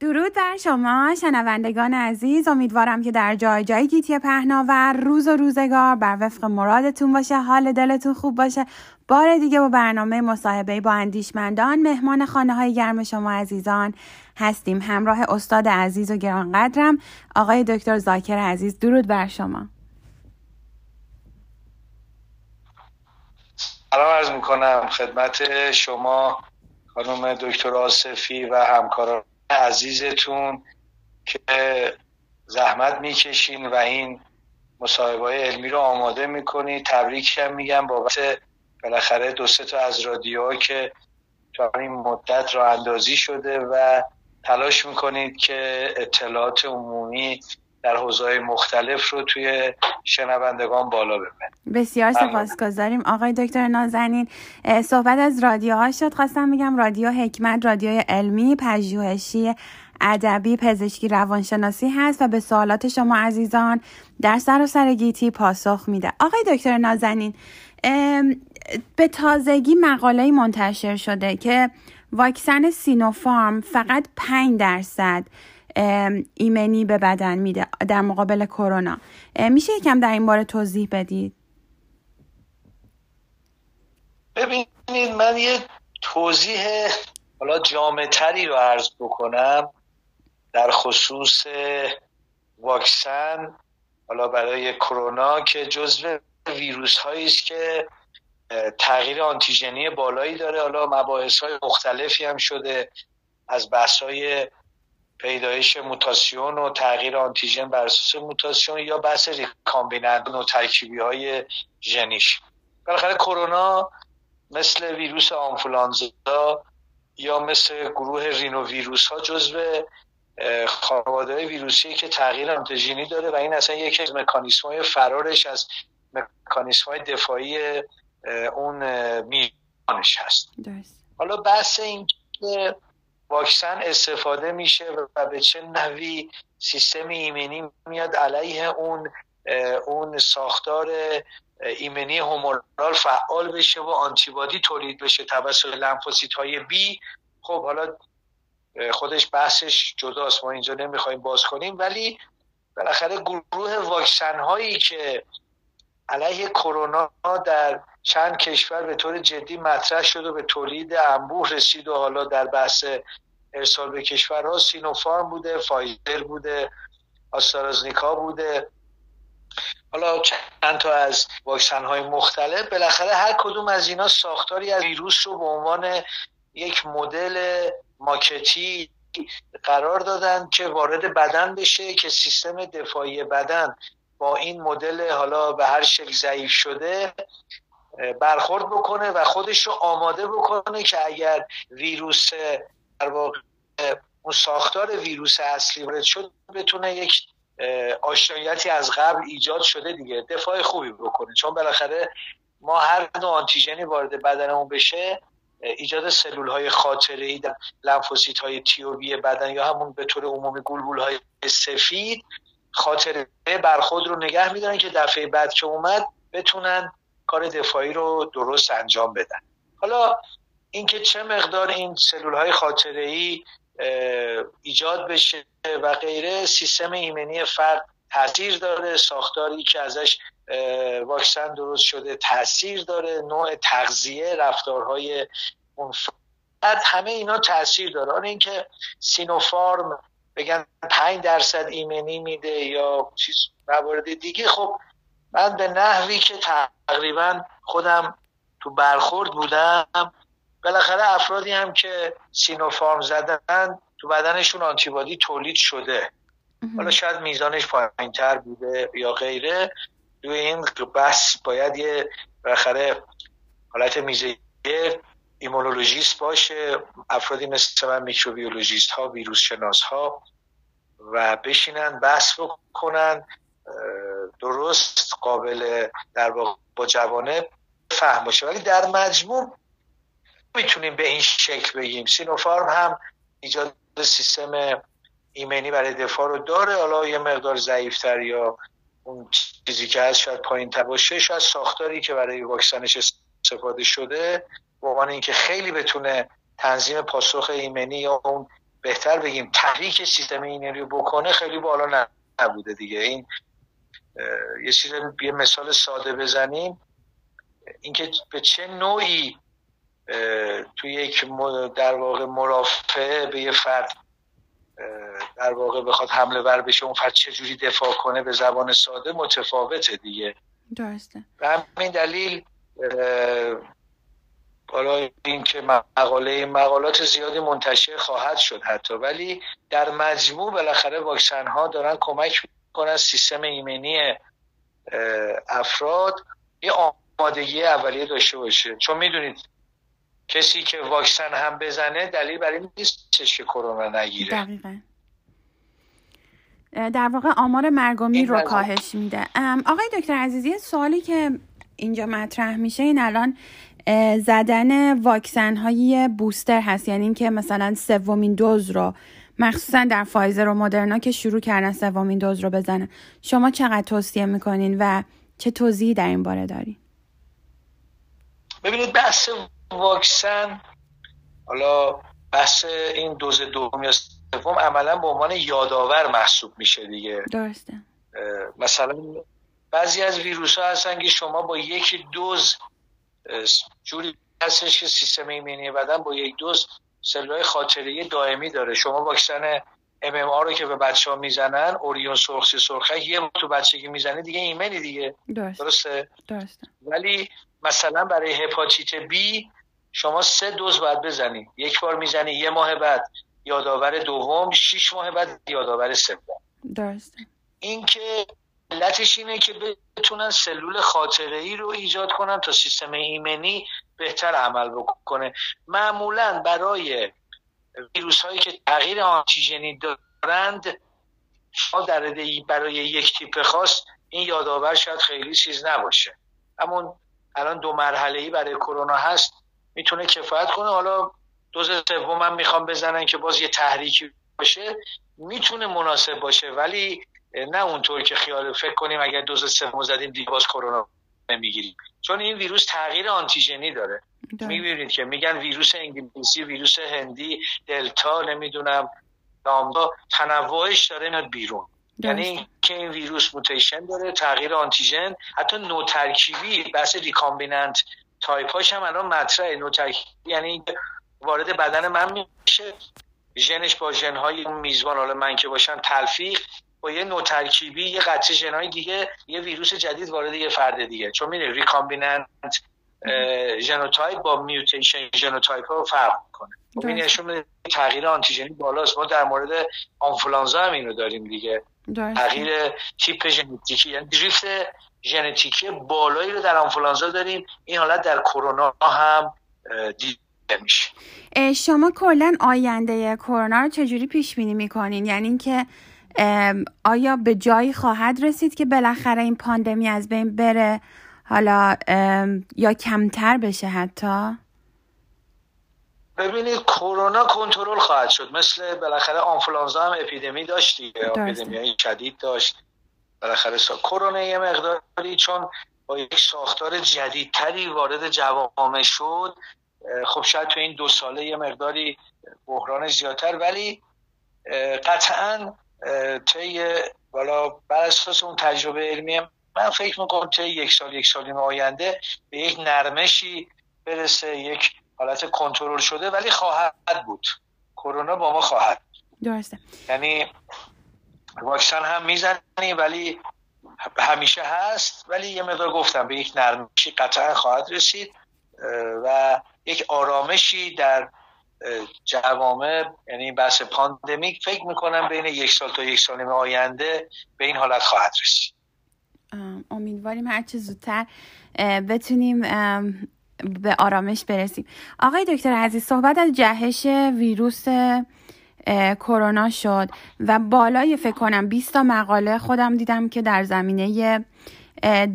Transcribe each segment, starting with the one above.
درود بر شما شنوندگان عزیز. امیدوارم که در جای جای گیتی پهناور روز و روزگار بر وفق مرادتون باشه حال دلتون خوب باشه. بار دیگه با برنامه مصاحبه با اندیشمندان مهمان خانه های گرم شما عزیزان هستیم. همراه استاد عزیز و گرانقدرم آقای دکتر زاکر عزیز. درود بر شما. سلام عرض می‌کنم خدمت شما خانم دکتر آصفی و همکاران عزیزتون که زحمت می‌کشین و این مصاحبه علمی رو آماده می‌کنی. تبریک هم میگم بابت بالاخره دو سه تا از رادیوها که تو این مدت را اندازی شده و تلاش می‌کنید که اطلاعات عمومی در حوزه‌های مختلف رو توی شنوندگان بالا ببرید بسیار سپاسگزاریم. آقای دکتر نازنین صحبت از رادیوها شد. خواستم بگم رادیو حکمت رادیوی علمی پژوهشی ادبی پزشکی روانشناسی هست و به سوالات شما عزیزان در سر و سر گیتی پاسخ میده. آقای دکتر نازنین به تازگی مقاله منتشر شده که واکسن سینوفارم فقط 5 درصد ایمنی به بدن میده در مقابل کرونا. میشه یکم در این باره توضیح بدید؟ ببینید من یه توضیح حالا جامع تری رو عرض بکنم. در خصوص واکسن حالا برای کرونا که جزو ویروس هایی است که تغییر آنتیژنی بالایی داره. حالا مباحث های مختلفی هم شده. از بحث های پیدایش موتاسیون و تغییر آنتیژن بر اساس موتاسیون یا بحث ریکامبینند و ترکیبی های ژنیش. بالاخره کرونا مثل ویروس آنفولانزا یا مثل گروه رینو ویروس ها جزو خانواده ویروسی که تغییر آنتیژنی داره و این اصلا یکی از مکانیسم های فرارش از مکانیسم های دفاعی اون میانش هست. حالا بحث این که واکسن استفاده میشه و به چه نوی سیستم ایمنی میاد علیه اون اون ساختار ایمنی هومورال فعال بشه و آنتیبادی تولید بشه توسط لنفوسیت های بی خب حالا خودش بحثش جداست ما اینجا نمی‌خوایم باز کنیم ولی بالاخره گروه واکسن هایی که علیه کرونا در چند کشور به طور جدی مطرح شد و به تولید انبوه رسید و حالا در بحث ارسال به کشورها سینوفارم بوده فایزر بوده آسترازنیکا بوده. حالا چند تا از واکسن های مختلف بالاخره هر کدوم از اینا ساختاری از ویروس رو به عنوان یک مدل ماکتی قرار دادن که وارد بدن بشه که سیستم دفاعی بدن با این مدل حالا به هر شکل ضعیف شده. برخورد بکنه و خودش رو آماده بکنه که اگر ویروس در واقع اون ساختار ویروس اصلی وارد شد بتونه یک آشنایتی از قبل ایجاد شده دیگه. دفاع خوبی بکنه. چون بالاخره ما هر نوع آنتیژنی وارد بدنمون بشه ایجاد سلول های خاطره ای در لنفوسیت های تیوبی بدن یا همون به طور عمومی گلبول های سفید خاطره برخود رو نگه میدارن که دفعه بعد که اومد بتونن کار دفاعی رو درست انجام بدن. حالا اینکه چه مقدار این سلول های خاطره ای ایجاد بشه و غیره سیستم ایمنی فرد تاثیر داره ساختاری که ازش واکسن درست شده تاثیر داره نوع تغذیه رفتارهای اون فرد همه اینا تاثیر داره. آن اینکه سینوفارم بگن 5 درصد ایمنی میده یا چیز موارد دیگه خب من به نحوی که تقریبا خودم تو برخورد بودم بالاخره افرادی هم که سینوفارم زدن تو بدنشون آنتیبادی تولید شده. حالا شاید میزانش پایین تر بوده یا غیره. روی این بحث باید یه بالاخره حالت میزه ایمونولوژیست باشه افرادی مثل من میکروبیولوژیست ها ویروس شناس ها و بشینن بحث بکنن. درست قابل در با جوانه فهم باشه. ولی در مجموع می‌تونیم به این شکل بگیم. سینوفارم هم ایجاد سیستم ایمنی برای دفاع رو داره. حالا یه مقدار ضعیفتر یا اون چیزی که هست شاید پایین تر باشه. شاید ساختاری که برای واکسنش استفاده شده به عنوان اینکه خیلی بتونه تنظیم پاسخ ایمنی یا اون بهتر بگیم تحریک سیستم ایمنی رو بکنه خیلی بالا نبوده دیگه. این یه چیز یه مثال ساده بزنیم. اینکه به چه نوعی توی یک در واقع مرافعه به یه فرد در واقع بخواد حمله ور بشه اون فرد چه جوری دفاع کنه به زبان ساده متفاوته دیگه. درسته. به همین دلیل حالا اینکه مقاله مقالات زیادی منتشر خواهد شد حتی. ولی در مجموع بالاخره واکسن ها دارن کمک می‌کنن سیستم ایمنی افراد یه آمادگی اولیه داشته باشه. چون می‌دونید کسی که واکسن هم بزنه دلیل برای نیست که کرونا نگیره. دقیقا. در واقع آمار مرگومی رو کاهش میده. آقای دکتر عزیزی سوالی که اینجا مطرح میشه این الان زدن واکسن های بوستر هست. یعنی اینکه مثلا سومین دوز رو مخصوصا در فایزر و مدرنا که شروع کردن سومین دوز رو بزنن. شما چقدر توصیه می‌کنین و چه توضیحی در این باره دارین ببینید بحث واکسن حالا بحث این دوز دوم یا سوم عملا به عنوان یادآور محسوب میشه دیگه. درسته. مثلا بعضی از ویروس ها هستن که شما با یک دوز جوری هستش که سیستم ایمنی بدن با یک دوز سلولای خاطره دائمی داره. شما واکسن ام ام رو که به بچه ها می‌زنن اوریون سرخسی سرخه یه تو بچگی می‌زنه دیگه ایمنی دیگه. درسته. درسته؟ ولی مثلا برای هپاتیت بی شما سه دوز باید بزنی. یک بار می‌زنی یه ماه بعد یادآور دوم شش ماه بعد یادآور سوم. درسته. این که علتش اینه که بتونن سلول خاطره ای رو ایجاد کنن تا سیستم ایمنی بهتر عمل بکنه. معمولا برای ویروس هایی که تغییر آنتیژنی دارند ما در برای یک تیپ خاص این یادآور شاید خیلی چیز نباشه. همون الان دو مرحله ای برای کرونا هست. می‌تونه کفایت کنه. حالا دوز سوم هم می‌خوام بزنن که باز یه تحریکی باشه. می‌تونه مناسب باشه ولی نه اونطور که خیال فکر کنیم. اگر دوز سوم زدیم دیگه باز کرونا نمی‌گیریم چون این ویروس تغییر آنتیژنی داره. می‌بینید که میگن ویروس انگلیسی ویروس هندی دلتا نمی‌دونم لامدا تنوعش داره میاد بیرون. یعنی که این ویروس mutation داره تغییر آنتیژن حتی نوترکیبی بحث recombinant type هاش هم الان مطرحه. نوترکیبی یعنی وارد بدن من میشه. ژنش با ژنهای میزبان حالا من که باشم تلفیق. با یه نوترکیبی یه قطعه ژنهای دیگه یه ویروس جدید وارد یه فرد دیگه. چون میره recombinant genotype با mutation genotype ها فرق می‌کنه. خب این نشون تغییر آنتیژنی بالاست. ما در مورد آنفولانزا هم اینو داریم دیگه. تغییر تیپ ژنتیکی یعنی drift ژنتیکی بالایی رو در آنفولانزا داریم. این حالت در کرونا هم دیده میشه. شما کلا آینده کرونا رو چجوری پیش بینی می‌کنین؟ یعنی اینکه آیا به جایی خواهد رسید که بالاخره این پاندمی از بین بره؟ حالا یا کمتر بشه حتی؟ ببینید کرونا کنترل خواهد شد. مثل بالاخره آنفولانزا هم اپیدمی داشت دیگه. اپیدمی شدید داشت. بالاخره سا... کرونا یه مقداری چون با یک ساختار جدیدتری وارد جوامع شد خب شاید تو این دو ساله یه مقداری بحران زیادتر ولی قطعا طی بالا بر اساس اون تجربه علمی من فکر می‌کنم طی یک سال یک سال آینده به یک نرمشی برسه یک حالت کنترل شده ولی خواهد بود. کرونا با ما خواهد درسته. یعنی واکسن هم می‌زنی ولی همیشه هست ولی یه مقدار گفتم به یک نرمشی قطعا خواهد رسید و یک آرامشی در جوامع یعنی بحث پاندمیک فکر می‌کنم بین یک سال تا یک سال آینده به این حالت خواهد رسید. امیدواریم هرچه زودتر بتونیم به آرامش برسیم. آقای دکتر عزیز صحبت از جهش ویروس کرونا شد و بالای فکر کنم 20 تا مقاله خودم دیدم که در زمینه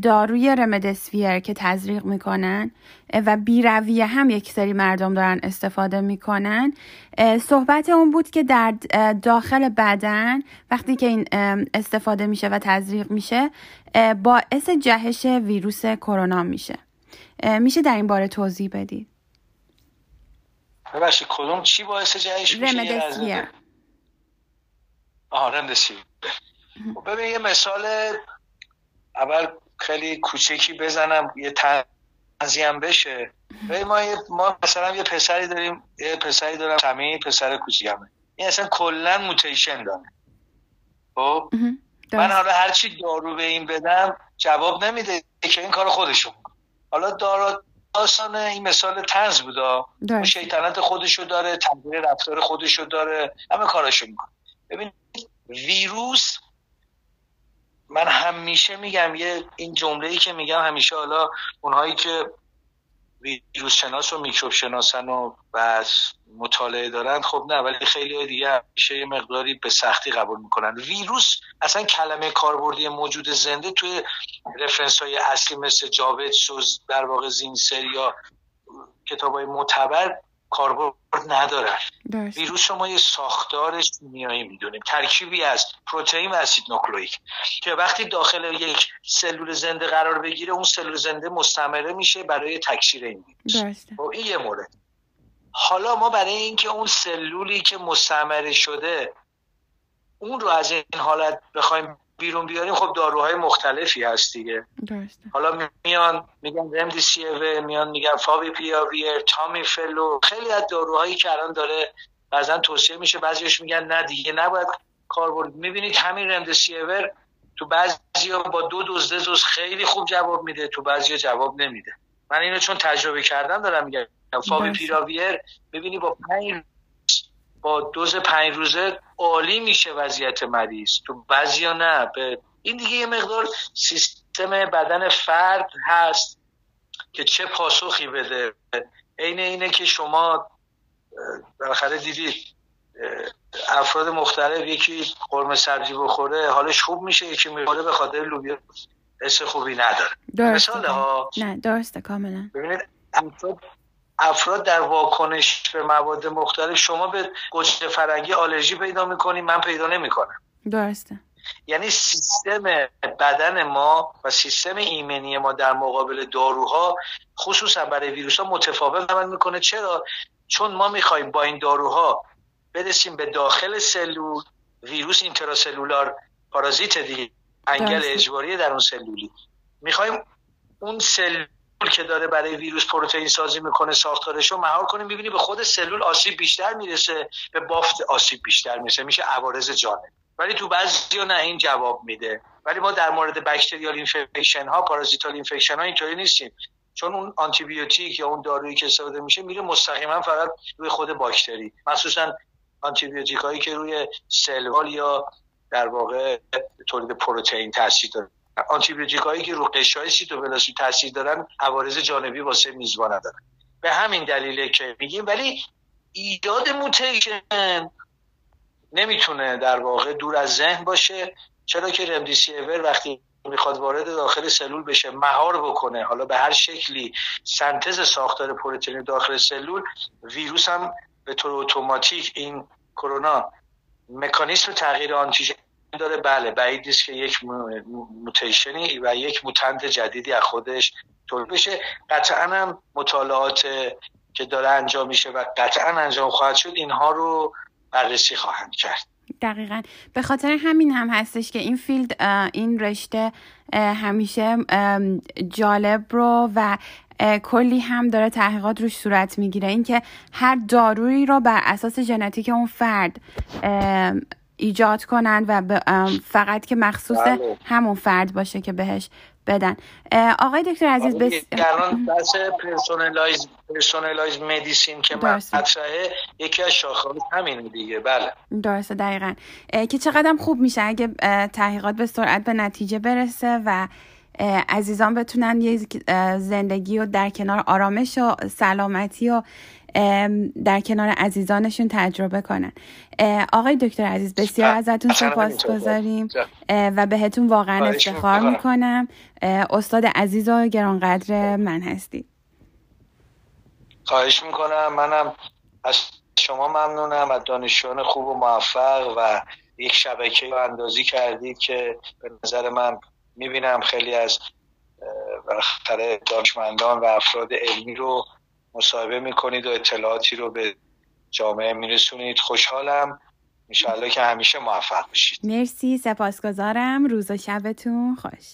داروی رمدسویر که تزریق می‌کنن و بیرویه هم یک سری مردم دارن استفاده می‌کنن. صحبت اون بود که در داخل بدن وقتی که این استفاده میشه و تزریق میشه باعث جهش ویروس کرونا میشه. میشه در این باره توضیح بدید؟ ببخشید کدوم چی باعث جهش میشه؟ آره ببین یه مثال اول خیلی کوچکی بزنم یه تنزی هم بشه. ما, ما مثلا یه پسری داریم یه پسری دارم سمی پسر کوچیکمه این اصلا کلا موتیشن داره. خب؟ من حالا هرچی دارو به این بدم جواب نمیده که این کار خودشون حالا دارو داستان این مثال تنز بودا. شیطنت خودشو داره تنظیر رفتار خودشو داره همه کاراشو می‌کنه. ببین ویروس من همیشه میگم یه این جمله ای که میگم همیشه حالا اونهایی که ویروس شناس و میکروب شناسن و بس مطالعه دارن خب نه ولی خیلی دیگه همیشه یه مقداری به سختی قبول می‌کنن. ویروس اصلا کلمه کاربردی موجود زنده توی رفرنس های اصلی مثل جاوید سوز در واقع زینسر یا کتاب های معتبر کاربرد ندارن ویروس رو ما یه ساختار شیمیایی می‌دونیم ترکیبی از پروتئین و اسید نوکلئیک که وقتی داخل یک سلول زنده قرار بگیره اون سلول زنده مستمره میشه برای تکثیر این ویروس. خب، این یه مورد. حالا ما برای اینکه اون سلولی که مستمره شده اون رو از این حالت بخوایم بیرون بیاریم خب داروهای مختلفی هست دیگه. درسته. حالا میان میگن رمدسیویر میان میگن فاویپیراویر تامی فلو. خیلی از داروهایی که الان داره بعضا توصیه میشه بعضیش میگن نه دیگه نباید کاربرد می‌بینید همین رمدسیویر تو بعضی با دو دوز دوز خیلی خوب جواب میده تو بعضی جواب نمیده. من اینو چون تجربه کردم دارم میگم. فاویپیراویر ببینی با پنج با دوز پنج روزه عالی میشه وضعیت مریض. تو بعضیا نه به این دیگه یه مقدار سیستم بدن فرد هست که چه پاسخی بده. عین اینه که شما بالاخره دیدید افراد مختلف یکی قرمه سبزی بخوره حالش خوب میشه یکی می‌خوره به خاطر لوبیا. حس خوبی نداره. درسته ها. نه درسته کاملا. ببینید افراد در واکنش به مواد مختلف شما به گوجه فرنگی آلرژی پیدا می‌کنی من پیدا نمی‌کنم. درسته. یعنی سیستم بدن ما و سیستم ایمنی ما در مقابل داروها خصوصا برای ویروس ها متفاوت عمل می‌کنه. چرا؟ چون ما می‌خوایم با این داروها برسیم به داخل سلول ویروس اینتراسلولار پارازیت دیگه انگل اجباری در اون سلولی. می‌خوایم اون سلول که داره برای ویروس پروتئین سازی می‌کنه ساختارش رو مهار کنیم می‌بینی به خود سلول آسیب بیشتر می‌رسه به بافت آسیب بیشتر می‌رسه میشه عوارض جانبی. ولی تو بعضی نه این جواب میده. ولی ما در مورد bacterial infection ها parasital infection ها اینطوری نیستیم. چون اون آنتی بیوتیک یا اون دارویی که استفاده میشه میره مستقیما فقط روی خود باکتری. مخصوصا آنتی بیوتیک هایی که روی سلول یا در واقع تولید پروتئین تاثیر داره. آنتی هایی که رو قشای سیتوپلاسمی تاثیر دارن عوارض جانبی واسه میزبان ندارن. به همین دلیله که میگیم ولی ایجاد موتیشن نمی‌تونه در واقع دور از ذهن باشه. چرا که رمدیسیور وقتی می‌خواد وارد داخل سلول بشه مهار بکنه. حالا به هر شکلی سنتز ساختار پروتئین داخل سلول ویروس هم به طور اتوماتیک این کرونا مکانیسم تغییر آنتیژن داره بله بعید نیست که یک موتیشنی و یک موتنت جدیدی از خودش تولید بشه. قطعا هم مطالعات که داره انجام میشه و قطعا انجام خواهد شد اینها رو بررسی خواهند کرد. دقیقا. به خاطر همین هم هستش که این فیلد این رشته همیشه جالب رو و کلی هم داره تحقیقات روش صورت می‌گیره. اینکه هر دارویی رو بر اساس ژنتیک اون فرد ایجاد کنن و فقط که مخصوص بله. همون فرد باشه که بهش بدن. آقای دکتر عزیز بحث بحث personalized personalized medicine که مطرحه یکی از شاخه همین دیگه. بله. درسته دقیقا. که چقدر خوب میشه اگه تحقیقات به سرعت به نتیجه برسه و عزیزان بتونن یه زندگی و در کنار آرامش و سلامتی و در کنار عزیزانشون تجربه کنن. آقای دکتر عزیز بسیار ازتون سپاس گذاریم. و بهتون واقعا افتخار می‌کنم. استاد عزیز و گرانقدر من هستید. خواهش می‌کنم. منم از شما ممنونم. از دانشجویان خوب و موفق و یک شبکه رو اندازی کردید که به نظر من می‌بینم خیلی از دانشمندان و افراد علمی رو مصاحبه می‌کنید و اطلاعاتی رو به جامعه میرسونید. خوشحالم. انشالله که همیشه موفق باشید. مرسی. سپاسگزارم. روز و شبتون خوش.